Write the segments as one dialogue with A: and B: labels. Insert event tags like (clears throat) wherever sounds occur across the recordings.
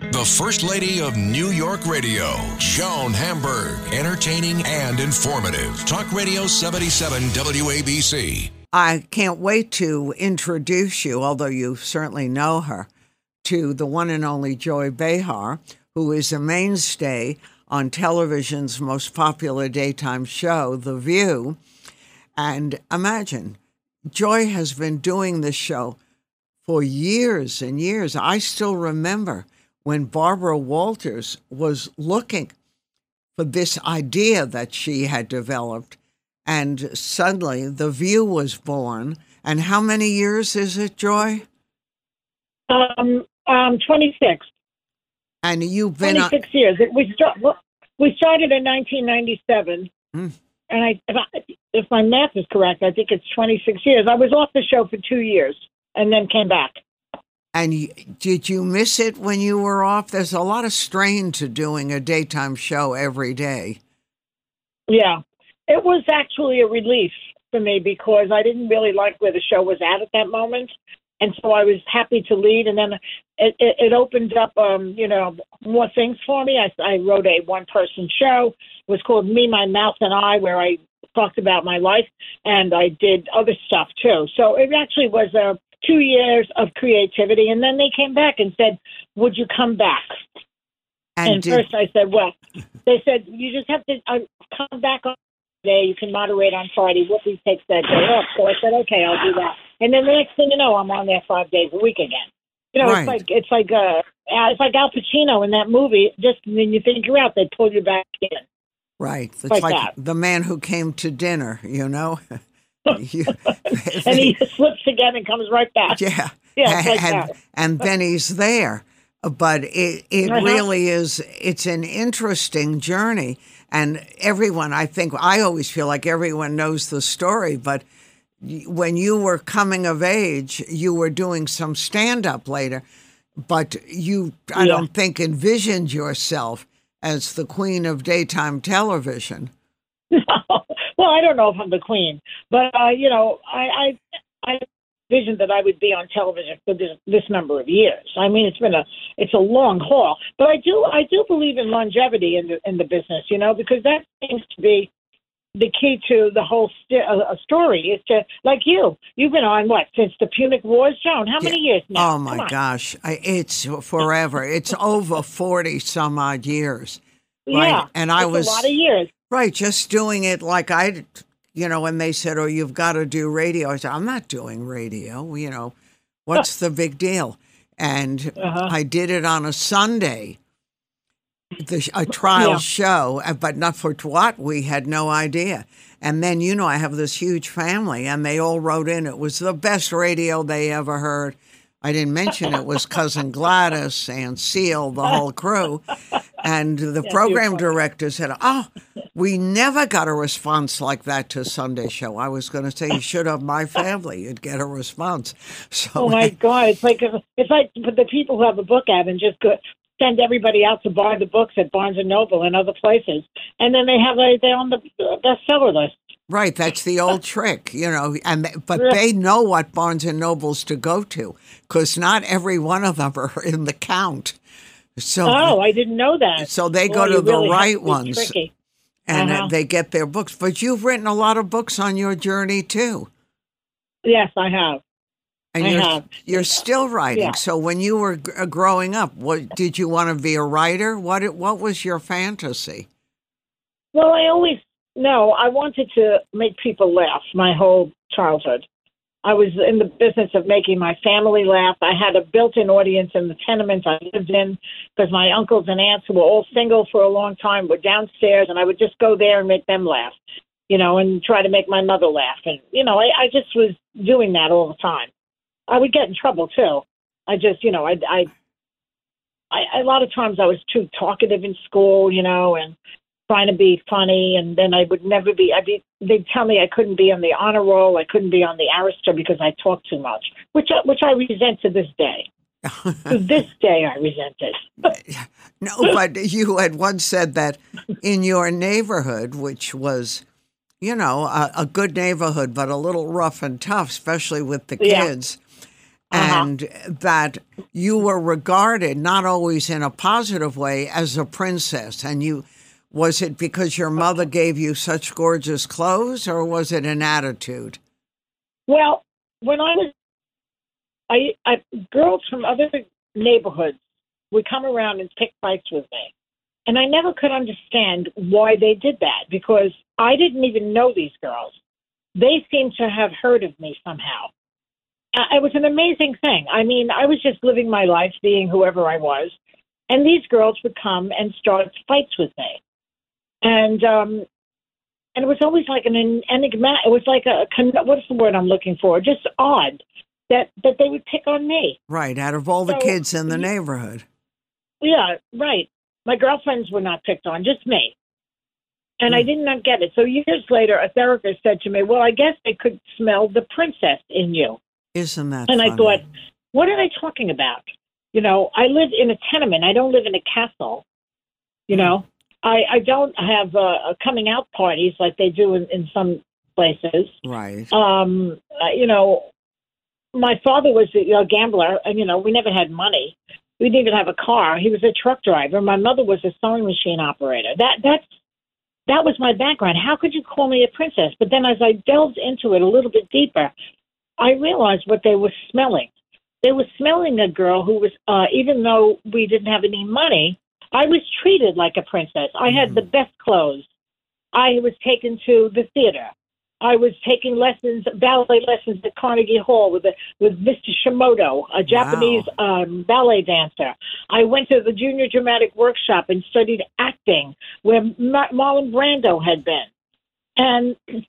A: The First Lady of New York Radio, Joan Hamburg. Entertaining and informative. Talk Radio 77 WABC.
B: I can't wait to introduce you, although you certainly know her, to the one and only Joy Behar, who is a mainstay on television's most popular daytime show, The View. And imagine, Joy has been doing this show for years and years. I still remember when Barbara Walters was looking for this idea that she had developed, and suddenly The View was born. And how many years is it, Joy?
C: Um, um, 26.
B: And you've been on,
C: 26 years. It- We, start, we started in 1997.
B: Hmm.
C: And I if, I, if my math is correct, I think it's 26 years. I was off the show for two years and then came back.
B: And did you miss it when you were off? There's a lot of strain to doing a daytime show every day.
C: Yeah. It was actually a relief for me because I didn't really like where the show was at at that moment. And so I was happy to lead. And then it, it, it opened up, um, you know, more things for me. I, I wrote a one person show. It was called Me, My Mouth, and I, where I talked about my life. And I did other stuff too. So it actually was uh, two years of creativity. And then they came back and said, Would you come back?
B: And,
C: And
B: did,
C: first I said, well, they said, you just have to uh, come back on Friday. You can moderate on Friday. Whoopi takes that day off. So I said, okay, I'll do that. And then the next thing you know, I'm on there five days a week again. You know,
B: Right.
C: it's like it's like uh, uh, it's like Al Pacino in that movie. Just when you think you're out, they pull you back in.
B: right. It's
C: like
B: like, the man who came to dinner, you know? (laughs) You-
C: And he (laughs) slips again and comes right back.
B: Yeah. (laughs)
C: Yeah, it's like
B: and, and then he's there. But it, it
C: Uh-huh.
B: really is, it's an interesting journey. And everyone, I think, I always feel like everyone knows the story. But when you were coming of age, you were doing some stand up later. But you, I
C: Yeah.
B: don't think, envisioned yourself as the queen of daytime television. (laughs)
C: well, I don't know if I'm the queen, but uh, you know, I I I envisioned that I would be on television for this, this number of years. I mean, it's been a it's a long haul, but I do I do believe in longevity in the in the business, you know, because that seems to be the key to the whole st- uh, story. Is to like you, you've been on what since the Punic Wars, Joan? How many years now?
B: Oh my gosh, I, it's forever. It's over forty some odd years. Right? Yeah. And I was-
C: a lot of years.
B: Right, just doing it like I, you know, when they said, "Oh, you've got to do radio," I said, "I'm not doing radio." You know, what's the big deal? And
C: Uh-huh.
B: I did it on a Sunday, the, a trial
C: Yeah.
B: show, uh, but not for what we had no idea. And then you know, I have this huge family, and they all wrote in. It was the best radio they ever heard. I didn't mention it was cousin Gladys and Seal, the whole crew. And the (laughs) program director said, Oh, we never got a response like that to Sunday show. I was going to say, You should have my family. You'd get a response. So,
C: Oh my God! It's like it's like the people who have a book ad and just go, send everybody out to buy the books at Barnes and Noble and other places, and then they have a, they're on the bestseller list.
B: right, that's the old trick, you know. And But they know what Barnes and Nobles to go to because not every one of them are in the count. So,
C: Oh, I didn't know that.
B: so they go to the
C: really
B: right ones
C: tricky.
B: And
C: Uh-huh.
B: they get their books. But you've written a lot of books on your journey too.
C: Yes, I have.
B: And
C: I
B: you're,
C: have.
B: you're still writing.
C: Yeah.
B: So when you were g- growing up, what did you want to be a writer? What what was your fantasy?
C: Well, I always no. I wanted to make people laugh my whole childhood. I was in the business of making my family laugh. I had a built-in audience in the tenements I lived in because my uncles and aunts who were all single for a long time were downstairs, and I would just go there and make them laugh, you know, and try to make my mother laugh. And you know, I, I just was doing that all the time. I would get in trouble too. I just, you know, I, I, I a lot of times I was too talkative in school, you know, and trying to be funny, and then I would never be. I'd be. They'd tell me I couldn't be on the honor roll. I couldn't be on the Arista because I talked too much, which I, which I resent to this day. to (laughs) this day, I resent it. (laughs)
B: No, but you had once said that in your neighborhood, which was, you know, a, a good neighborhood, but a little rough and tough, especially with the
C: Yeah.
B: kids.
C: Uh-huh.
B: and that you were regarded not always in a positive way as a princess. And you was it because your mother gave you such gorgeous clothes, or was it an attitude?
C: Well, when I was, I, I girls from other neighborhoods would come around and pick fights with me, and I never could understand why they did that because I didn't even know these girls. They seemed to have heard of me somehow. It was an amazing thing. I mean, I was just living my life, being whoever I was, and these girls would come and start fights with me, and um, and it was always like an enigma. It was like a con- what's the word I'm looking for? Just odd that that they would pick on me.
B: Right, out of all the kids in the neighborhood.
C: Yeah, right. My girlfriends were not picked on, just me. And I did not get it. So years later, a therapist said to me, "Well, I guess they could smell the princess in you."
B: Isn't that
C: And I thought, what are they talking about? You know, I live in a tenement. I don't live in a castle. You know, I, I don't have uh, coming out parties like they do in, in some places.
B: right.
C: Um, uh, you know, my father was a, a gambler, and you know, we never had money. We didn't even have a car. He was a truck driver. My mother was a sewing machine operator. That that's that was my background. How could you call me a princess? But then, as I delved into it a little bit deeper, I realized what they were smelling. They were smelling a girl who was, uh, even though we didn't have any money, I was treated like a princess. I had the best clothes. I was taken to the theater. I was taking lessons, ballet lessons at Carnegie Hall with the, with Mr. Shimoto, a Japanese um, ballet dancer. I went to the Junior Dramatic Workshop and studied acting, where Mar- Marlon Brando had been, and and,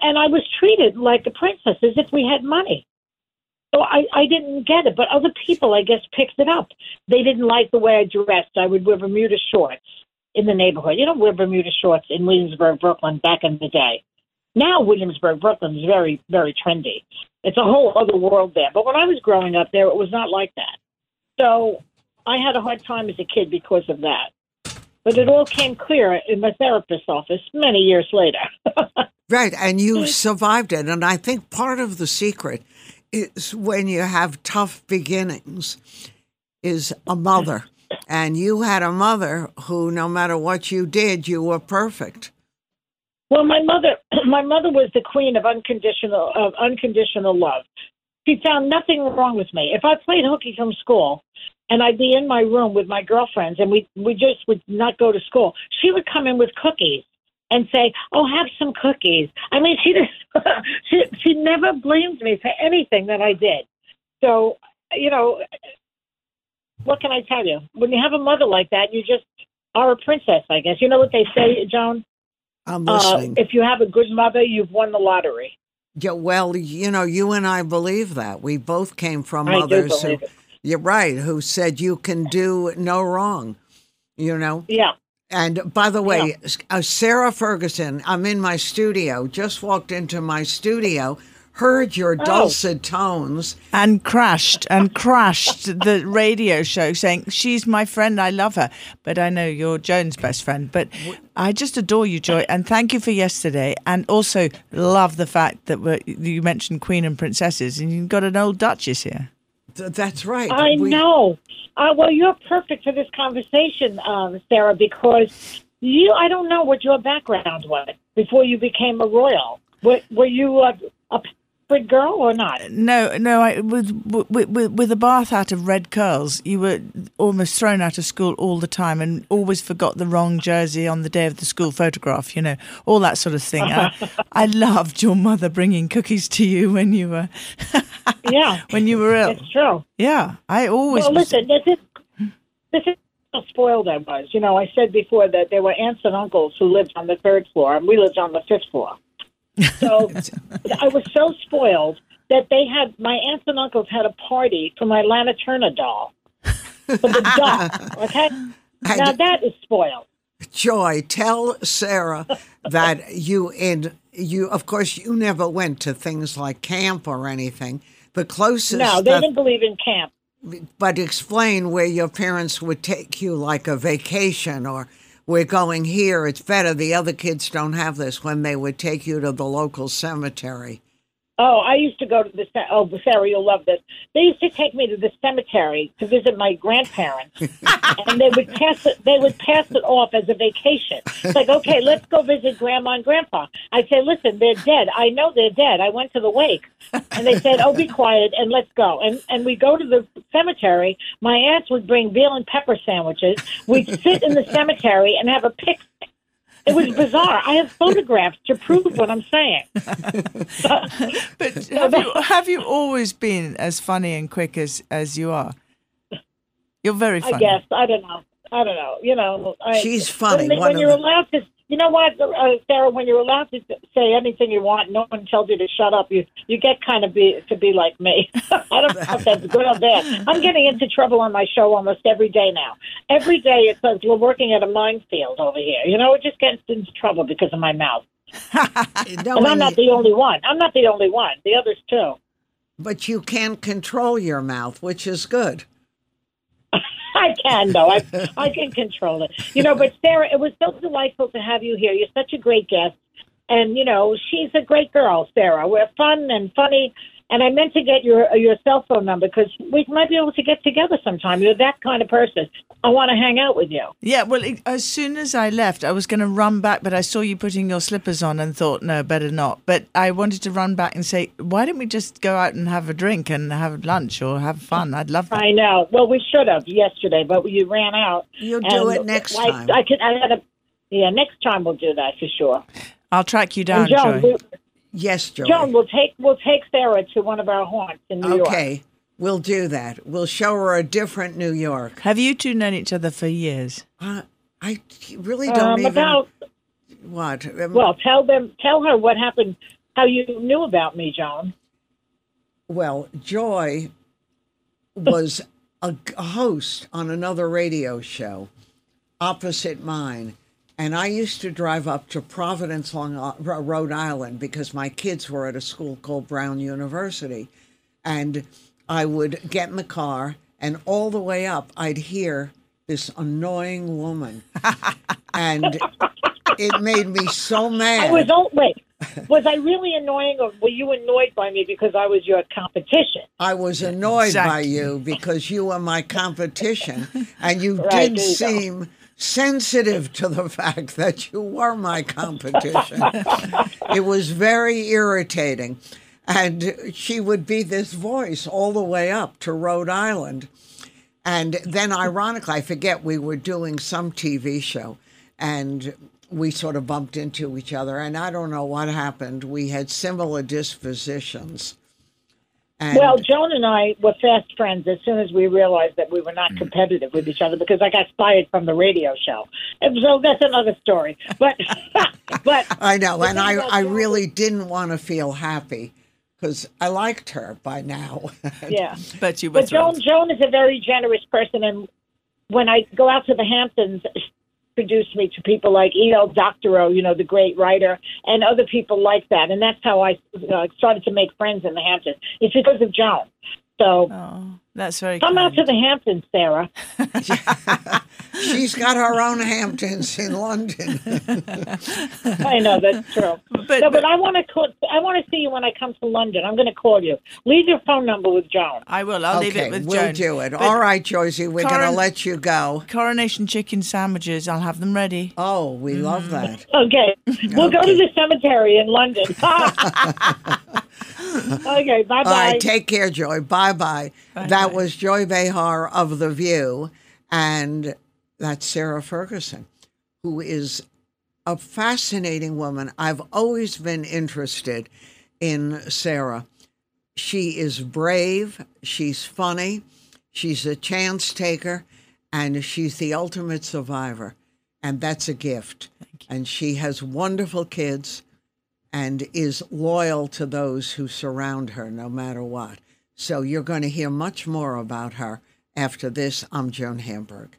C: and I was treated like a princess, as if we had money. So I, I didn't get it, but other people, I guess, picked it up. They didn't like the way I dressed. I would wear Bermuda shorts in the neighborhood. You don't wear Bermuda shorts in Williamsburg, Brooklyn, back in the day. Now Williamsburg, Brooklyn is very, very trendy. It's a whole other world there. But when I was growing up there, it was not like that. So I had a hard time as a kid because of that. But it all came clear in my therapist's office many years later. (laughs)
B: Right, and you (laughs) survived it. And I think part of the secret is when you have tough beginnings, is a mother. And you had a mother who, no matter what you did, you were perfect.
C: Well, my mother, (clears throat) my mother was the queen of unconditional of unconditional love. She found nothing wrong with me. If I played hooky from school, and I'd be in my room with my girlfriends, and we we just would not go to school, she would come in with cookies and say, "Oh, have some cookies." I mean, she just (laughs) she she never blamed me for anything that I did. So, you know, what can I tell you? When you have a mother like that, you just are a princess, I guess. You know what they say, Joan?
B: I'm
C: Uh,
B: listening.
C: if you have a good mother, you've won the lottery.
B: yeah, well, you know, you and I believe that. We both came from
C: I
B: mothers who,
C: it.
B: you're right, who said you can do no wrong, you know?
C: Yeah.
B: And by the way, uh, Sarah Ferguson, I'm in my studio, just walked into my studio, heard your
C: Oh.
B: dulcet tones.
D: and crashed and crashed the radio show saying she's my friend i love her but i know you're joan's best friend but i just adore you joy and thank you for yesterday and also love the fact that you mentioned queen and princesses and you've got an old duchess here
B: Th- That's right.
C: I
B: We-
C: know. Uh, well, you're perfect for this conversation, um, Sarah, because you, I don't know what your background was before you became a royal. Were, were you a, a good girl or not?
D: no no I, with, with with with a bath out of red curls you were almost thrown out of school all the time and always forgot the wrong jersey on the day of the school photograph you know all that sort of thing I, (laughs) I loved your mother bringing cookies to you when you were (laughs)
C: Yeah,
D: when you were ill
C: it's true.
D: Yeah, I always.
C: Well, listen, this is this is how spoiled I was. You know, I said before that there were aunts and uncles who lived on the third floor, and we lived on the fifth floor. So I was so spoiled that they had my aunts and uncles had a party for my Lana Turner doll for the doll. (laughs) Okay, now that is spoiled.
B: Joy, tell Sarah that you in you. Of course, you never went to things like camp or anything. The closest,
C: No, they
B: that-
C: didn't believe in camp.
B: but explain where your parents would take you, like a vacation, or we're going here. It's better. The other kids don't have this. When they would take you to the local cemetery.
C: Oh, I used to go to the oh Sarah, you'll love this. They used to take me to the cemetery to visit my grandparents, (laughs) and they would pass it. They would pass it off as a vacation. It's like, okay, let's go visit grandma and grandpa. I'd say, listen, they're dead. I know they're dead. I went to the wake, and they said, oh, be quiet and let's go. And and we go to the cemetery. My aunts would bring veal and pepper sandwiches. We'd sit in the cemetery and have a picnic. It was bizarre. I have photographs to prove what I'm saying. (laughs)
D: But have you have you always been as funny and quick as as you are? You're very funny.
C: I guess I don't know. I don't know. You know, I,
B: She's funny.
C: When,
B: One
C: when you're
B: the-
C: allowed to, you know what, uh, Sarah? When you're allowed to say anything you want, no one tells you to shut up. You you get kind of be to be like me. (laughs) I don't know if that's good or bad. I'm getting into trouble on my show almost every day now. Every day it says we're working at a minefield over here. You know, it just gets into trouble because of my mouth. (laughs)
B: No,
C: And I'm not the only one. I'm not the only one. The others too.
B: but you can't control your mouth, which is good.
C: I can though. I I can control it. You know, but Sarah, it was so delightful to have you here. You're such a great guest, and you know she's a great girl, Sarah. We're fun and funny. And I meant to get your uh, your cell phone number because we might be able to get together sometime. You're that kind of person. I want to hang out with you.
D: Yeah, well, it, as soon as I left, I was going to run back, but I saw you putting your slippers on and thought, no, better not. But I wanted to run back and say, why don't we just go out and have a drink and have lunch or have fun? I'd love that.
C: I know. Well, we should have yesterday, but you ran out.
B: You'll do it next
C: I,
B: time.
C: I could. I had a. Yeah, next time we'll do that for sure.
D: I'll track you down,
C: And Joan,
D: Joy.
C: we,
B: Yes, Joey.
C: Joan, we'll take we'll take Sarah to one of our haunts in New York.
B: okay, we'll do that. We'll show her a different New York.
D: Have you two known each other for years?
B: Uh, I really don't
C: Um,
B: even
C: about
B: what. Um,
C: Well, tell them, tell her what happened, how you knew about me, Joan.
B: Well, Joy (laughs) was a, a host on another radio show opposite mine. And I used to drive up to Providence, Long, Rhode Island, because my kids were at a school called Brown University. And I would get in the car, and all the way up, I'd hear this annoying woman. (laughs) and it made me so mad.
C: I was oh wait, was I really annoying, or were you annoyed by me because I was your competition?
B: I was annoyed by you because you were my competition and you
C: Right,
B: did
C: there you go.
B: Sensitive to the (laughs) fact that you were my competition. (laughs) it was very irritating. And she would be this voice all the way up to Rhode Island. And then, ironically, I forget we were doing some TV show and we sort of bumped into each other. And I don't know what happened. We had similar dispositions. And
C: Well, Joan and I were fast friends as soon as we realized that we were not mm. competitive with each other because I got fired from the radio show. And so that's another story. But, (laughs) but (laughs)
B: I know, and I, I really didn't want to feel happy because I liked her by now. (laughs)
C: yeah.
D: But you
C: But Joan. Joan is a very generous person, and when I go out to the Hamptons, she introduced me to people like E.L. Doctorow, you know, the great writer, and other people like that. And that's how I uh, started to make friends in the Hamptons. It's because of Joan. So
D: Oh, that's very
C: come out to the Hamptons, Sarah. (laughs) (laughs)
B: She's got her own Hamptons in London. (laughs)
C: I know that's true.
D: But-
C: no,
D: but-
C: but I want to call, I want to see you when I come to London. I'm going to call you. Leave your phone number with Joan.
D: I will. I'll leave it with
B: we'll
D: Joan.
B: do it.
D: But
B: All right, Joycey, we're going to let you go.
D: Coronation chicken sandwiches. I'll have them ready.
B: Oh, we love mm. that. (laughs)
C: Okay, we'll go to the cemetery in London. (laughs) okay, bye bye.
B: right, take care, Joy. Bye bye. That was Joy Behar of The View, and that's Sarah Ferguson, who is a fascinating woman. I've always been interested in Sarah. She is brave, she's funny, she's a chance taker, and she's the ultimate survivor. And that's a gift. And she has wonderful kids and is loyal to those who surround her no matter what. So you're going to hear much more about her after this. I'm Joan Hamburg.